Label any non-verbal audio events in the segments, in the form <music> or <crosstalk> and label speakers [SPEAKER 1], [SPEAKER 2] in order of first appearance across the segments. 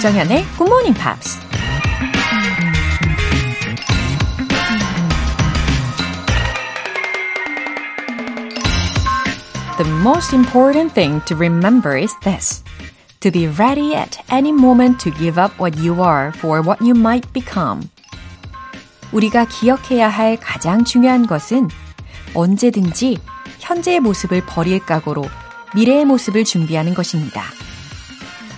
[SPEAKER 1] 조정현의 Good Morning Pops. The most important thing to remember is this. To be ready at any moment to give up what you are for what you might become. 우리가 기억해야 할 가장 중요한 것은 언제든지 현재의 모습을 버릴 각오로 미래의 모습을 준비하는 것입니다.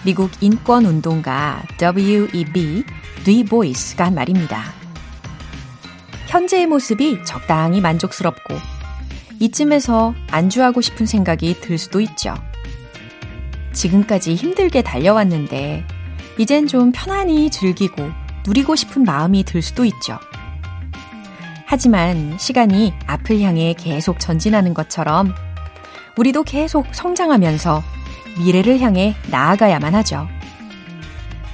[SPEAKER 1] 미국 인권운동가 W.E.B. 드 보이스가 한 말입니다. 현재의 모습이 적당히 만족스럽고 이쯤에서 안주하고 싶은 생각이 들 수도 있죠. 지금까지 힘들게 달려왔는데 이젠 좀 편안히 즐기고 누리고 싶은 마음이 들 수도 있죠. 하지만 시간이 앞을 향해 계속 전진하는 것처럼 우리도 계속 성장하면서 미래를 향해 나아가야만 하죠.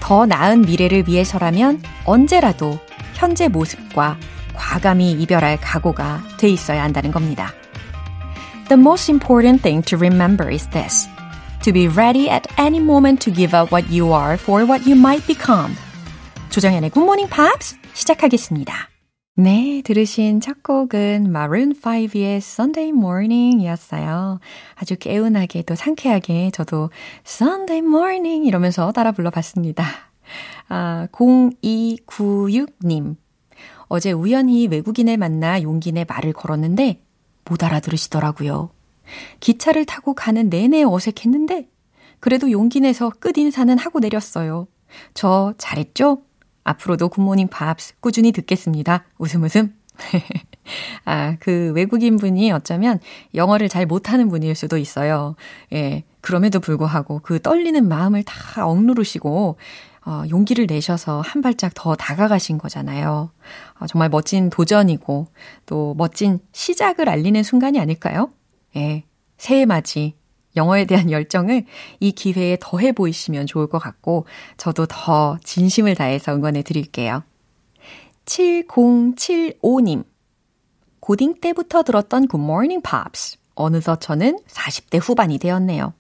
[SPEAKER 1] 더 나은 미래를 위해서라면 언제라도 현재 모습과 과감히 이별할 각오가 돼 있어야 한다는 겁니다. The most important thing to remember is this. To be ready at any moment to give up what you are for what you might become. 조정현의 Good Morning Pops 시작하겠습니다. 네, 들으신 첫 곡은 Maroon 5의 Sunday Morning 이었어요. 아주 개운하게 또 상쾌하게 저도 Sunday Morning 이러면서 따라 불러봤습니다. 아, 0296님. 어제 우연히 외국인을 만나 용기 내 말을 걸었는데 못 알아들으시더라고요. 기차를 타고 가는 내내 어색했는데 그래도 용기 내서 끝인사는 하고 내렸어요. 저 잘했죠? 앞으로도 굿모닝 팝스 꾸준히 듣겠습니다. 웃음 웃음. <laughs> 아, 그 외국인 분이 어쩌면 영어를 잘 못하는 분일 수도 있어요. 예. 그럼에도 불구하고 그 떨리는 마음을 다 억누르시고, 어, 용기를 내셔서 한 발짝 더 다가가신 거잖아요. 어, 정말 멋진 도전이고, 또 멋진 시작을 알리는 순간이 아닐까요? 예. 새해 맞이 영어에 대한 <laughs> 열정을 이 기회에 더해 보이시면 좋을 것 같고, 저도 더 진심을 다해서 응원해 드릴게요. 7075님. 고딩 때부터 들었던 Morning Pops. 어느덧 저는 40대 후반이 되었네요.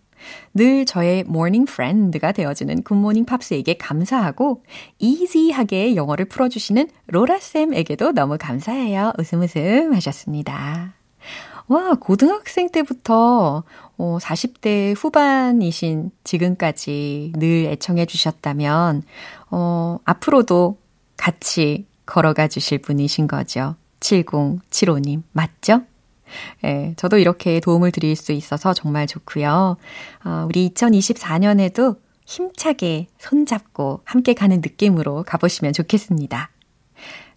[SPEAKER 1] 늘 저의 morning friend가 되어주는 굿모닝 팝스에게 감사하고 이지하게 영어를 풀어주시는 로라쌤에게도 너무 감사해요. 웃음 웃음 하셨습니다. 와, 고등학생 때부터 어, 40대 후반이신 지금까지 늘 애청해 주셨다면, 어, 앞으로도 같이 걸어가 주실 분이신 거죠. 7075님, 맞죠? 예, 저도 이렇게 도움을 드릴 수 있어서 정말 좋고요. 어, 우리 2024년에도 힘차게 손잡고 함께 가는 느낌으로 가보시면 좋겠습니다.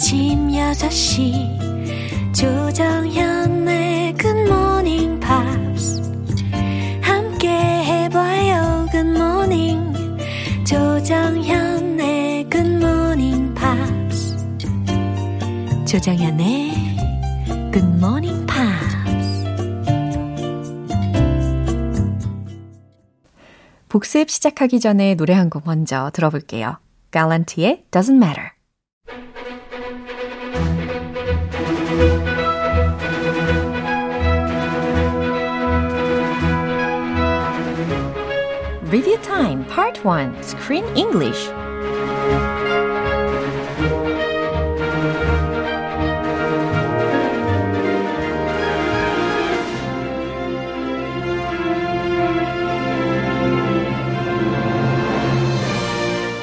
[SPEAKER 1] 아침 6시 조정현의 굿모닝 팝스 함께 해봐요 굿모닝 조정현의 굿모닝 팝스 조정현의 굿모닝 팝스 복습 시작하기 전에 노래 한 곡 먼저 들어볼게요. 갈란트의 Doesn't Matter Review Time Part 1 Screen English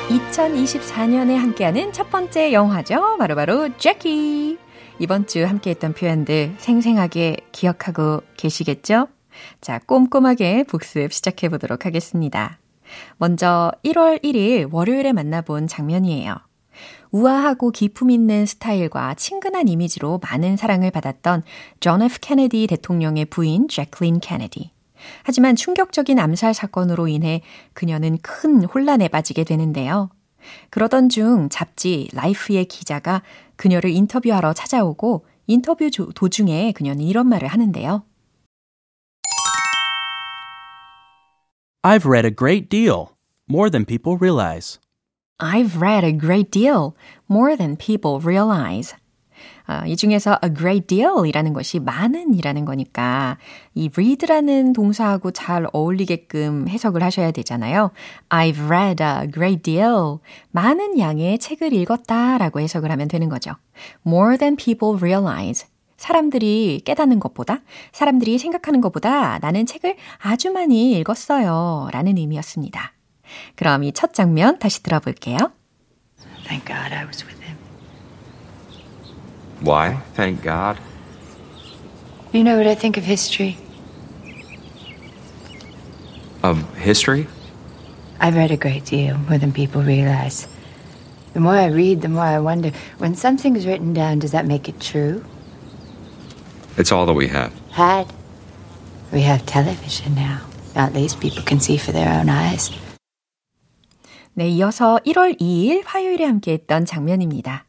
[SPEAKER 1] (2024년에) 함께하는 첫 번째 영화죠 바로바로 제키 이번 주 함께했던 표현들 생생하게 기억하고 계시겠죠? 자, 꼼꼼하게 복습 시작해 보도록 하겠습니다. 먼저 1월 1일 월요일에 만나본 장면이에요. 우아하고 기품 있는 스타일과 친근한 이미지로 많은 사랑을 받았던 존 F. 케네디 대통령의 부인 제클린 케네디. 하지만 충격적인 암살 사건으로 인해 그녀는 큰 혼란에 빠지게 되는데요. 그러던 중 잡지 라이프의 기자가 그녀를 인터뷰하러 찾아오고 인터뷰 도중에 그녀는 이런 말을 하는데요.
[SPEAKER 2] I've read a great deal, more than people realize.
[SPEAKER 1] I've read a great deal, more than people realize. 아, 이 중에서 a great deal 이라는 것이 많은 이라는 거니까 이 read라는 동사하고 잘 어울리게끔 해석을 하셔야 되잖아요. I've read a great deal. 많은 양의 책을 읽었다 라고 해석을 하면 되는 거죠. More than people realize. 사람들이 깨닫는 것보다, 사람들이 생각하는 것보다 나는 책을 아주 많이 읽었어요. 라는 의미였습니다. 그럼 이 첫 장면 다시 들어볼게요.
[SPEAKER 3] Thank God I was with.
[SPEAKER 4] Why? Thank God.
[SPEAKER 3] You know what I think of history?
[SPEAKER 4] Of history?
[SPEAKER 3] I've read a great deal, more than people realize. The more I read, the more I wonder when something's written down, does that make it true?
[SPEAKER 4] It's all that we have.
[SPEAKER 3] Had. We have television now. At least people can see for their own eyes.
[SPEAKER 1] 네, 이어서 1월 2일 화요일에 함께했던 장면입니다.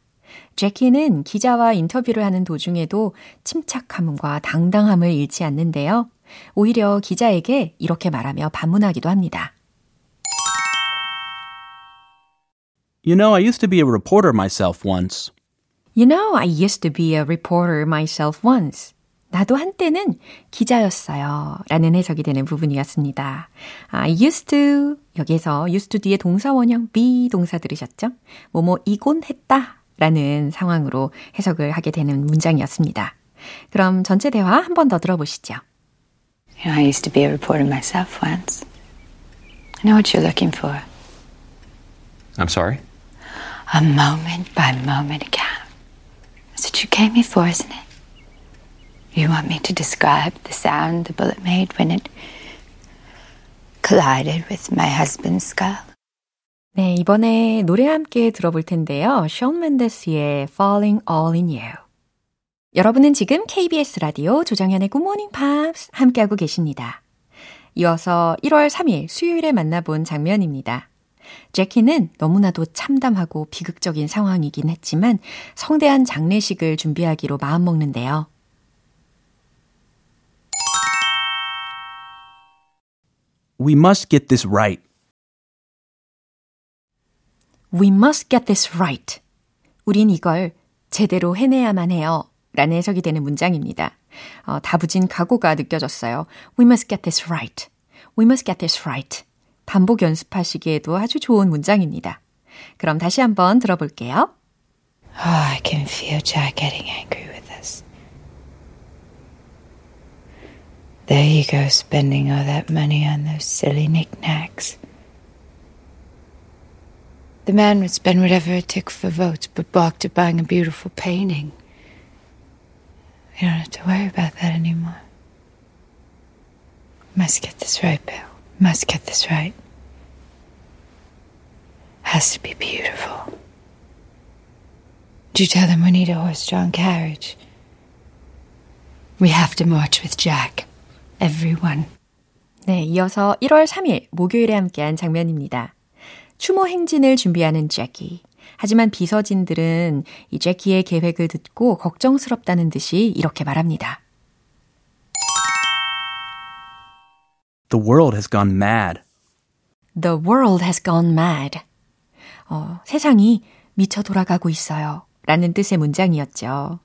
[SPEAKER 1] 제키는 기자와 인터뷰를 하는 도중에도 침착함과 당당함을 잃지 않는데요. 오히려 기자에게 이렇게 말하며 반문하기도 합니다.
[SPEAKER 2] You know, I used to be a reporter myself once.
[SPEAKER 1] You know, I used to be a reporter myself once. 나도 한때는 기자였어요. 라는 해석이 되는 부분이었습니다. I used to, 여기에서 used to 뒤에 동사 원형 be 동사 들으셨죠? 뭐뭐 이곤 했다. 라는 상황으로 해석을 하게 되는 문장이었습니다. 그럼 전체 대화 한 번 더 들어보시죠.
[SPEAKER 3] You know, I used to be a reporter myself once. I know what you're looking for.
[SPEAKER 4] I'm sorry?
[SPEAKER 3] A moment by moment account. That's what you came here for, isn't it? You want me to describe the sound the bullet made when it collided with my husband's skull?
[SPEAKER 1] 네, 이번에 노래 함께 들어볼 텐데요. 션 맨데스의 Falling All in You. 여러분은 지금 KBS 라디오 조정현의 Good Morning Pops 함께하고 계십니다. 이어서 1월 3일 수요일에 만나본 장면입니다. 제키는 너무나도 참담하고 비극적인 상황이긴 했지만 성대한 장례식을 준비하기로 마음먹는데요.
[SPEAKER 2] We must get this right.
[SPEAKER 1] We must get this right. 우린 이걸 제대로 해내야만 해요. 라는 해석이 되는 문장입니다. 어, 다부진 각오가 느껴졌어요. We must get this right. We must get this right. 반복 연습하시기에도 아주 좋은 문장입니다. 그럼 다시 한번 들어볼게요.
[SPEAKER 3] Oh, I can feel Jack getting angry with us. There you go, spending all that money on those silly knickknacks. The man would spend whatever it took for votes, but balked at buying a beautiful painting. We don't have to worry about that anymore. Must get this right, Bill. Must get this right. Has to be beautiful. Did you tell them we need a horse-drawn carriage? We have to march with Jack. Everyone.
[SPEAKER 1] 네, 이어서 1월 3일 목요일에 함께한 장면입니다. 추모 행진을 준비하는 제키. 하지만 비서진들은 이 제키의 계획을 듣고 걱정스럽다는 듯이 이렇게 말합니다.
[SPEAKER 2] The world has gone mad.
[SPEAKER 1] The world has gone mad. 어, 세상이 미쳐 돌아가고 있어요. 라는 뜻의 문장이었죠.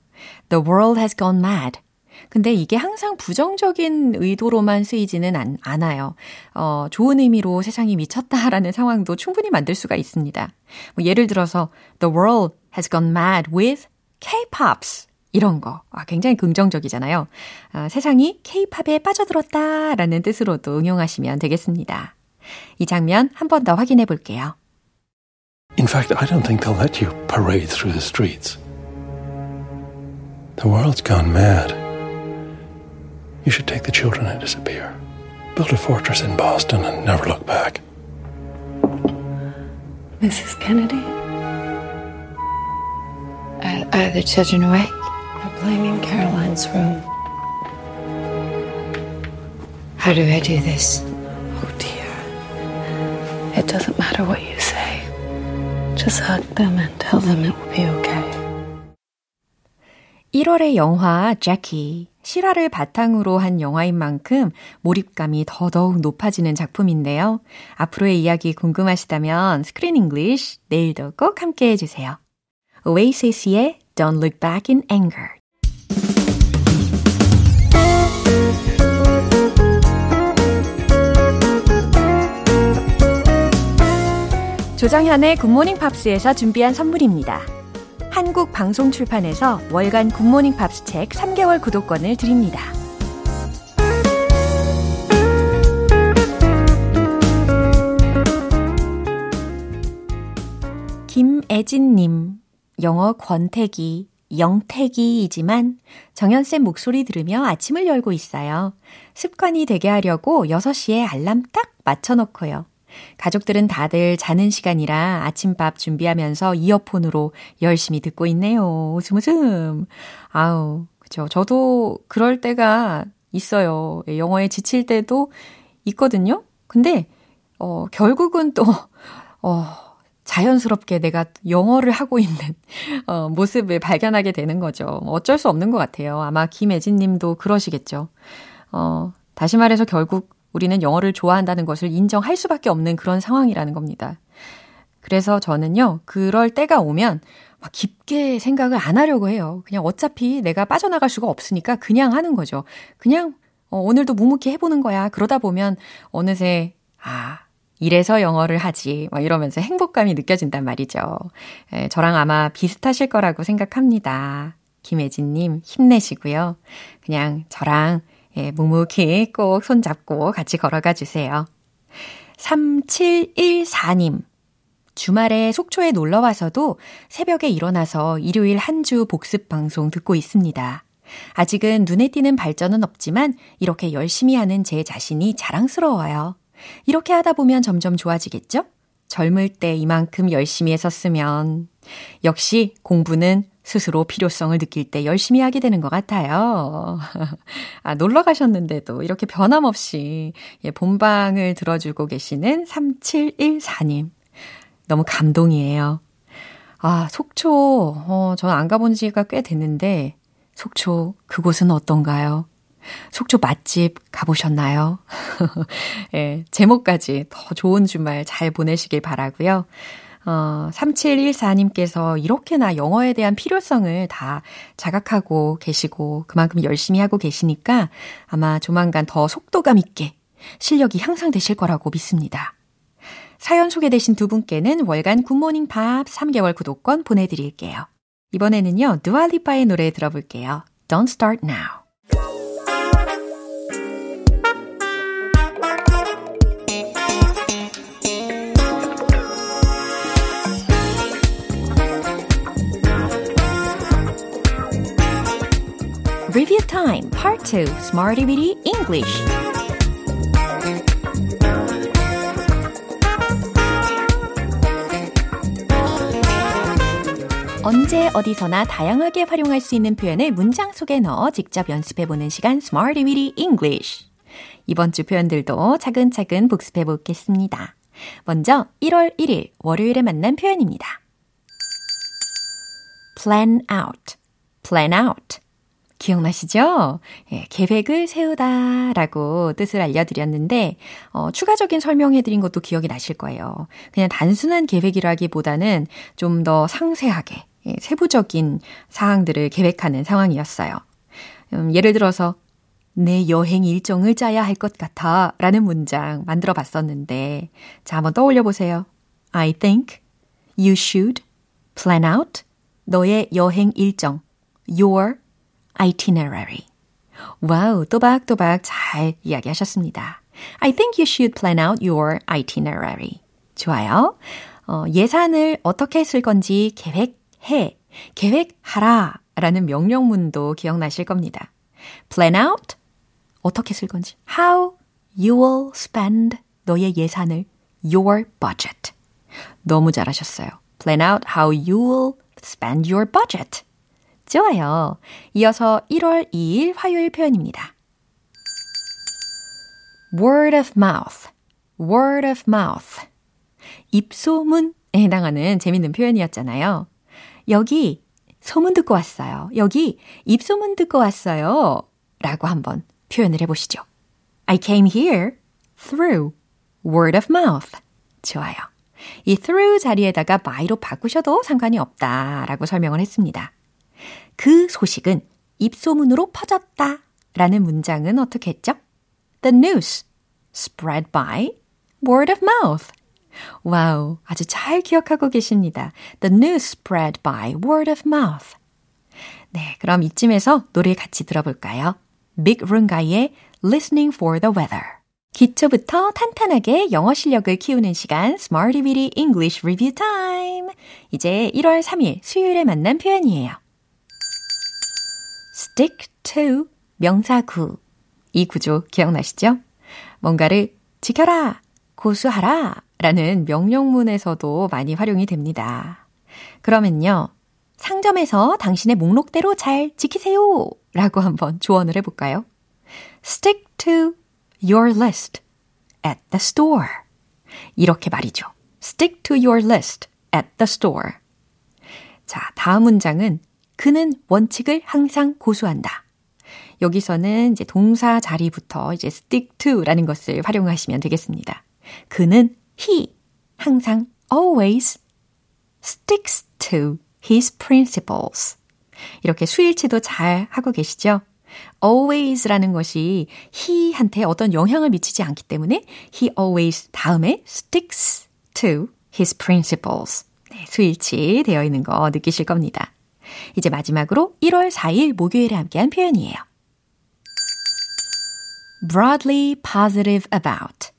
[SPEAKER 1] The world has gone mad. 근데 이게 항상 부정적인 의도로만 쓰이지는 않, 않아요. 어, 좋은 의미로 세상이 미쳤다라는 상황도 충분히 만들 수가 있습니다. 뭐 예를 들어서 The world has gone mad with K-pops. 이런 거. 아, 굉장히 긍정적이잖아요. 아, 세상이 K-팝에 빠져들었다라는 뜻으로도 응용하시면 되겠습니다. 이 장면 한 번 더 확인해 볼게요.
[SPEAKER 5] In fact, I don't think they'll let you parade through the streets. The world's gone mad. You should take the children and disappear. Build a fortress in Boston and never look back.
[SPEAKER 3] Mrs. Kennedy? Are the children awake?
[SPEAKER 6] They're playing in Caroline's room.
[SPEAKER 3] How do I do this?
[SPEAKER 6] Oh dear. It doesn't matter what you say. Just hug them and tell them it will be okay.
[SPEAKER 1] 1월의 영화 제키. 실화를 바탕으로 한 영화인 만큼 몰입감이 더더욱 높아지는 작품인데요. 앞으로의 이야기 궁금하시다면 Screen English 내일도 꼭 함께 해주세요. Oasis의 Don't Look Back in Anger 조정현의 굿모닝 팝스에서 준비한 선물입니다. 한국 방송 출판에서 월간 굿모닝 팝스 책 3개월 구독권을 드립니다. 김애진님, 영어 권태기, 영태기이지만 정연쌤 목소리 들으며 아침을 열고 있어요. 습관이 되게 하려고 6시에 알람 딱 맞춰놓고요. 가족들은 다들 자는 시간이라 아침밥 준비하면서 이어폰으로 열심히 듣고 있네요. 웃음 웃음. 아우, 그죠. 저도 그럴 때가 있어요. 영어에 지칠 때도 있거든요. 근데, 어, 결국은 또, 어, 자연스럽게 내가 영어를 하고 있는 어, 모습을 발견하게 되는 거죠. 어쩔 수 없는 것 같아요. 아마 김혜진 님도 그러시겠죠. 어, 다시 말해서 결국 우리는 영어를 좋아한다는 것을 인정할 수밖에 없는 그런 상황이라는 겁니다. 그래서 저는요, 그럴 때가 오면 막 깊게 생각을 안 하려고 해요. 그냥 어차피 내가 빠져나갈 수가 없으니까 그냥 하는 거죠. 그냥 어, 오늘도 묵묵히 해보는 거야. 그러다 보면 어느새 아 이래서 영어를 하지 막 이러면서 행복감이 느껴진단 말이죠. 에, 저랑 아마 비슷하실 거라고 생각합니다. 김혜진님 힘내시고요. 그냥 저랑 예, 묵묵히 꼭 손잡고 같이 걸어가 주세요. 3714님. 주말에 속초에 놀러 와서도 새벽에 일어나서 일요일 한 주 복습 방송 듣고 있습니다. 아직은 눈에 띄는 발전은 없지만 이렇게 열심히 하는 제 자신이 자랑스러워요. 이렇게 하다 보면 점점 좋아지겠죠? 젊을 때 이만큼 열심히 했었으면. 역시 공부는 스스로 필요성을 느낄 때 열심히 하게 되는 것 같아요. <laughs> 아, 놀러 가셨는데도 이렇게 변함없이 예, 본방을 들어주고 계시는 3714님. 너무 감동이에요. 아, 속초, 어, 저는 안 가본 지가 꽤 됐는데, 속초, 그곳은 어떤가요? 속초 맛집 가보셨나요? <laughs> 예, 제목까지 더 좋은 주말 잘 보내시길 바라고요. 어, 3714님께서 이렇게나 영어에 대한 필요성을 다 자각하고 계시고 그만큼 열심히 하고 계시니까 아마 조만간 더 속도감 있게 실력이 향상되실 거라고 믿습니다. 사연 소개되신 두 분께는 월간 굿모닝 팝 3개월 구독권 보내드릴게요. 이번에는요, 누알리파의 노래 들어볼게요. Don't start now. Review Time Part 2 Smarty Bitty English 언제 어디서나 다양하게 활용할 수 있는 표현을 문장 속에 넣어 직접 연습해보는 시간 Smarty Bitty English 이번 주 표현들도 차근차근 복습해 보겠습니다. 먼저 1월 1일 월요일에 만난 표현입니다. plan out, plan out. 기억나시죠? 예, 계획을 세우다 라고 뜻을 알려드렸는데, 어, 추가적인 설명해드린 것도 기억이 나실 거예요. 그냥 단순한 계획이라기보다는 좀 더 상세하게, 예, 세부적인 사항들을 계획하는 상황이었어요. 음, 예를 들어서, 내 여행 일정을 짜야 할 것 같아 라는 문장 만들어 봤었는데, 자, 한번 떠올려 보세요. I think you should plan out 너의 여행 일정, your itinerary. 와우, 또박또박 잘 이야기하셨습니다. I think you should plan out your itinerary. 좋아요. 어, 예산을 어떻게 쓸 건지 계획해, 계획하라 라는 명령문도 기억나실 겁니다. plan out, 어떻게 쓸 건지. how you will spend 너의 예산을 your budget. 너무 잘하셨어요. plan out how you will spend your budget. 좋아요. 이어서 1월 2일 화요일 표현입니다. word of mouth, word of mouth. 입소문에 해당하는 재밌는 표현이었잖아요. 여기 소문 듣고 왔어요. 여기 입소문 듣고 왔어요. 라고 한번 표현을 해보시죠. I came here through word of mouth. 좋아요. 이 through 자리에다가 by로 바꾸셔도 상관이 없다라고 설명을 했습니다. 그 소식은 입소문으로 퍼졌다 라는 문장은 어떻게 했죠? The news spread by word of mouth. 와우, 아주 잘 기억하고 계십니다. The news spread by word of mouth. 네, 그럼 이쯤에서 노래 같이 들어볼까요? Big Room Guy의 Listening for the Weather. 기초부터 탄탄하게 영어 실력을 키우는 시간 Smarty Bitty English Review Time. 이제 1월 3일 수요일에 만난 표현이에요. Stick to 명사구. 이 구조 기억나시죠? 뭔가를 지켜라, 고수하라 라는 명령문에서도 많이 활용이 됩니다. 그러면요. 상점에서 당신의 목록대로 잘 지키세요 라고 한번 조언을 해볼까요? Stick to your list at the store. 이렇게 말이죠. Stick to your list at the store. 자, 다음 문장은 그는 원칙을 항상 고수한다. 여기서는 이제 동사 자리부터 이제 stick to라는 것을 활용하시면 되겠습니다. 그는 he 항상 always sticks to his principles. 이렇게 수일치도 잘 하고 계시죠? always라는 것이 he한테 어떤 영향을 미치지 않기 때문에 he always 다음에 sticks to his principles. 네, 수일치 되어 있는 거 느끼실 겁니다. 이제 마지막으로 1월 4일 목요일에 함께한 표현이에요. broadly positive about.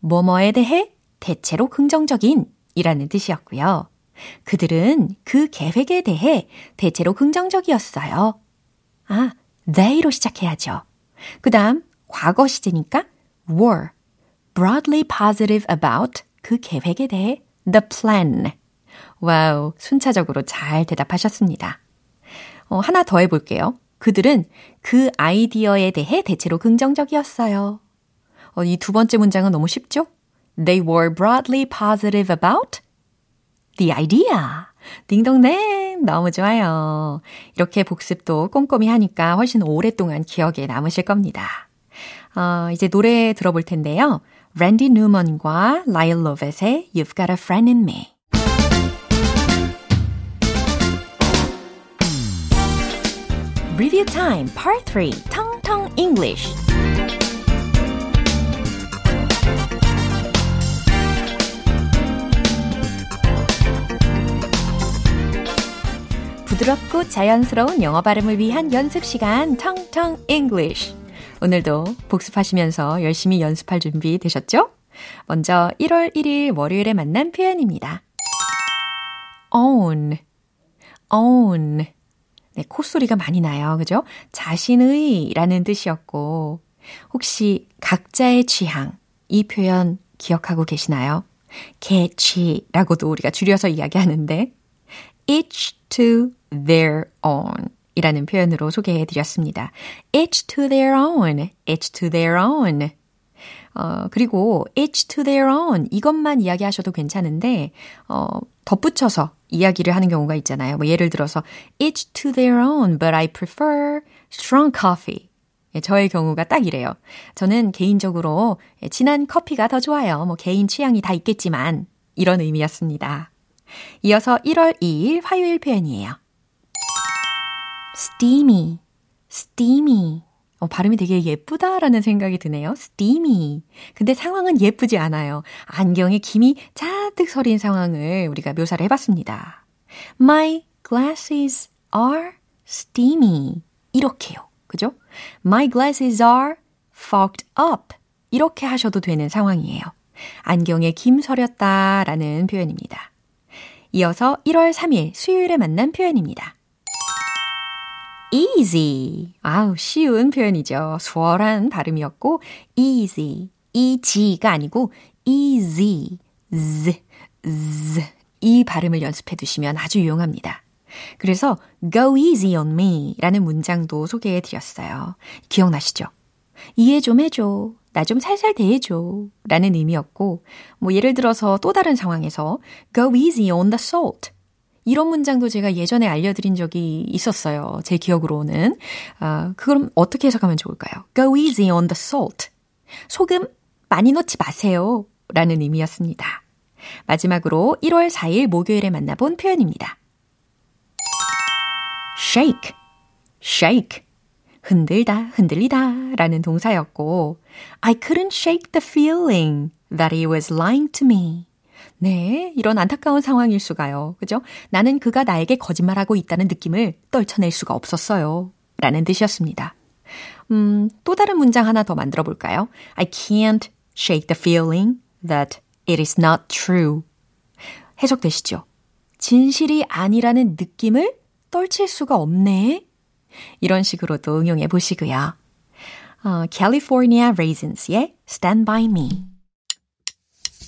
[SPEAKER 1] 뭐뭐에 대해 대체로 긍정적인 이라는 뜻이었고요. 그들은 그 계획에 대해 대체로 긍정적이었어요. 아, they로 시작해야죠. 그 다음, 과거 시제니까 were broadly positive about 그 계획에 대해 the plan. 와우, 순차적으로 잘 대답하셨습니다. 어, 하나 더 해볼게요. 그들은 그 아이디어에 대해 대체로 긍정적이었어요. 어, 이 두 번째 문장은 너무 쉽죠? They were broadly positive about the idea. 딩동댕! 너무 좋아요. 이렇게 복습도 꼼꼼히 하니까 훨씬 오랫동안 기억에 남으실 겁니다. 어, 이제 노래 들어볼 텐데요. 랜디 뉴먼과 라일 로벳의 You've Got a Friend in Me. Review Time Part 3 텅텅 English 부드럽고 자연스러운 영어 발음을 위한 연습 시간 텅텅 English 오늘도 복습하시면서 열심히 연습할 준비 되셨죠? 먼저 1월 1일 월요일에 만난 표현입니다. own, own. 네, 콧소리가 많이 나요. 그죠? 자신의 라는 뜻이었고, 혹시 각자의 취향, 이 표현 기억하고 계시나요? 개취라고도 우리가 줄여서 이야기하는데, each to their own 이라는 표현으로 소개해 드렸습니다. each to their own, each to their own. 어, 그리고 each to their own 이것만 이야기하셔도 괜찮은데, 어, 덧붙여서 이야기를 하는 경우가 있잖아요. 뭐 예를 들어서 each to their own, but I prefer strong coffee. 예, 저의 경우가 딱 이래요. 저는 개인적으로 진한 커피가 더 좋아요. 뭐 개인 취향이 다 있겠지만 이런 의미였습니다. 이어서 1월 2일 화요일 표현이에요. steamy, steamy. 어, 발음이 되게 예쁘다라는 생각이 드네요. steamy. 근데 상황은 예쁘지 않아요. 안경에 김이 잔뜩 서린 상황을 우리가 묘사를 해봤습니다. My glasses are steamy. 이렇게요. 그죠? My glasses are fogged up. 이렇게 하셔도 되는 상황이에요. 안경에 김 서렸다라는 표현입니다. 이어서 1월 3일 수요일에 만난 표현입니다. Easy. 아우, 쉬운 표현이죠. 수월한 발음이었고, easy. easy가 아니고, easy. z, z. 이 발음을 연습해 두시면 아주 유용합니다. 그래서 go easy on me 라는 문장도 소개해 드렸어요. 기억나시죠? 이해 좀 해줘. 나 좀 살살 대해줘. 라는 의미였고, 뭐 예를 들어서 또 다른 상황에서 go easy on the salt. 이런 문장도 제가 예전에 알려드린 적이 있었어요. 제 기억으로는. 아, 그럼 어떻게 해석하면 좋을까요? go easy on the salt. 소금 많이 넣지 마세요. 라는 의미였습니다. 마지막으로 1월 4일 목요일에 만나본 표현입니다. shake, shake. 흔들다, 흔들리다 라는 동사였고, I couldn't shake the feeling that he was lying to me. 네, 이런 안타까운 상황일 수가요. 그죠? 나는 그가 나에게 거짓말하고 있다는 느낌을 떨쳐낼 수가 없었어요. 라는 뜻이었습니다. 음, 또 다른 문장 하나 더 만들어 볼까요? I can't shake the feeling that it is not true. 해석되시죠? 진실이 아니라는 느낌을 떨칠 수가 없네. 이런 식으로도 응용해 보시고요. 어, California Raisins의 Stand By Me.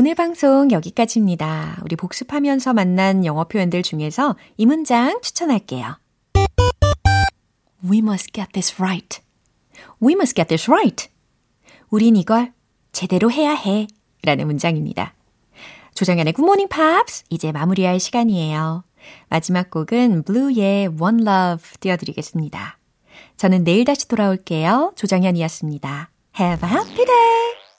[SPEAKER 1] 오늘 방송 여기까지입니다. 우리 복습하면서 만난 영어 표현들 중에서 이 문장 추천할게요. We must get this right. We must get this right. 우린 이걸 제대로 해야 해. 라는 문장입니다. 조정현의 굿모닝 팝스 이제 마무리할 시간이에요. 마지막 곡은 블루의 One Love 띄워드리겠습니다. 저는 내일 다시 돌아올게요. 조정현이었습니다. Have a happy day!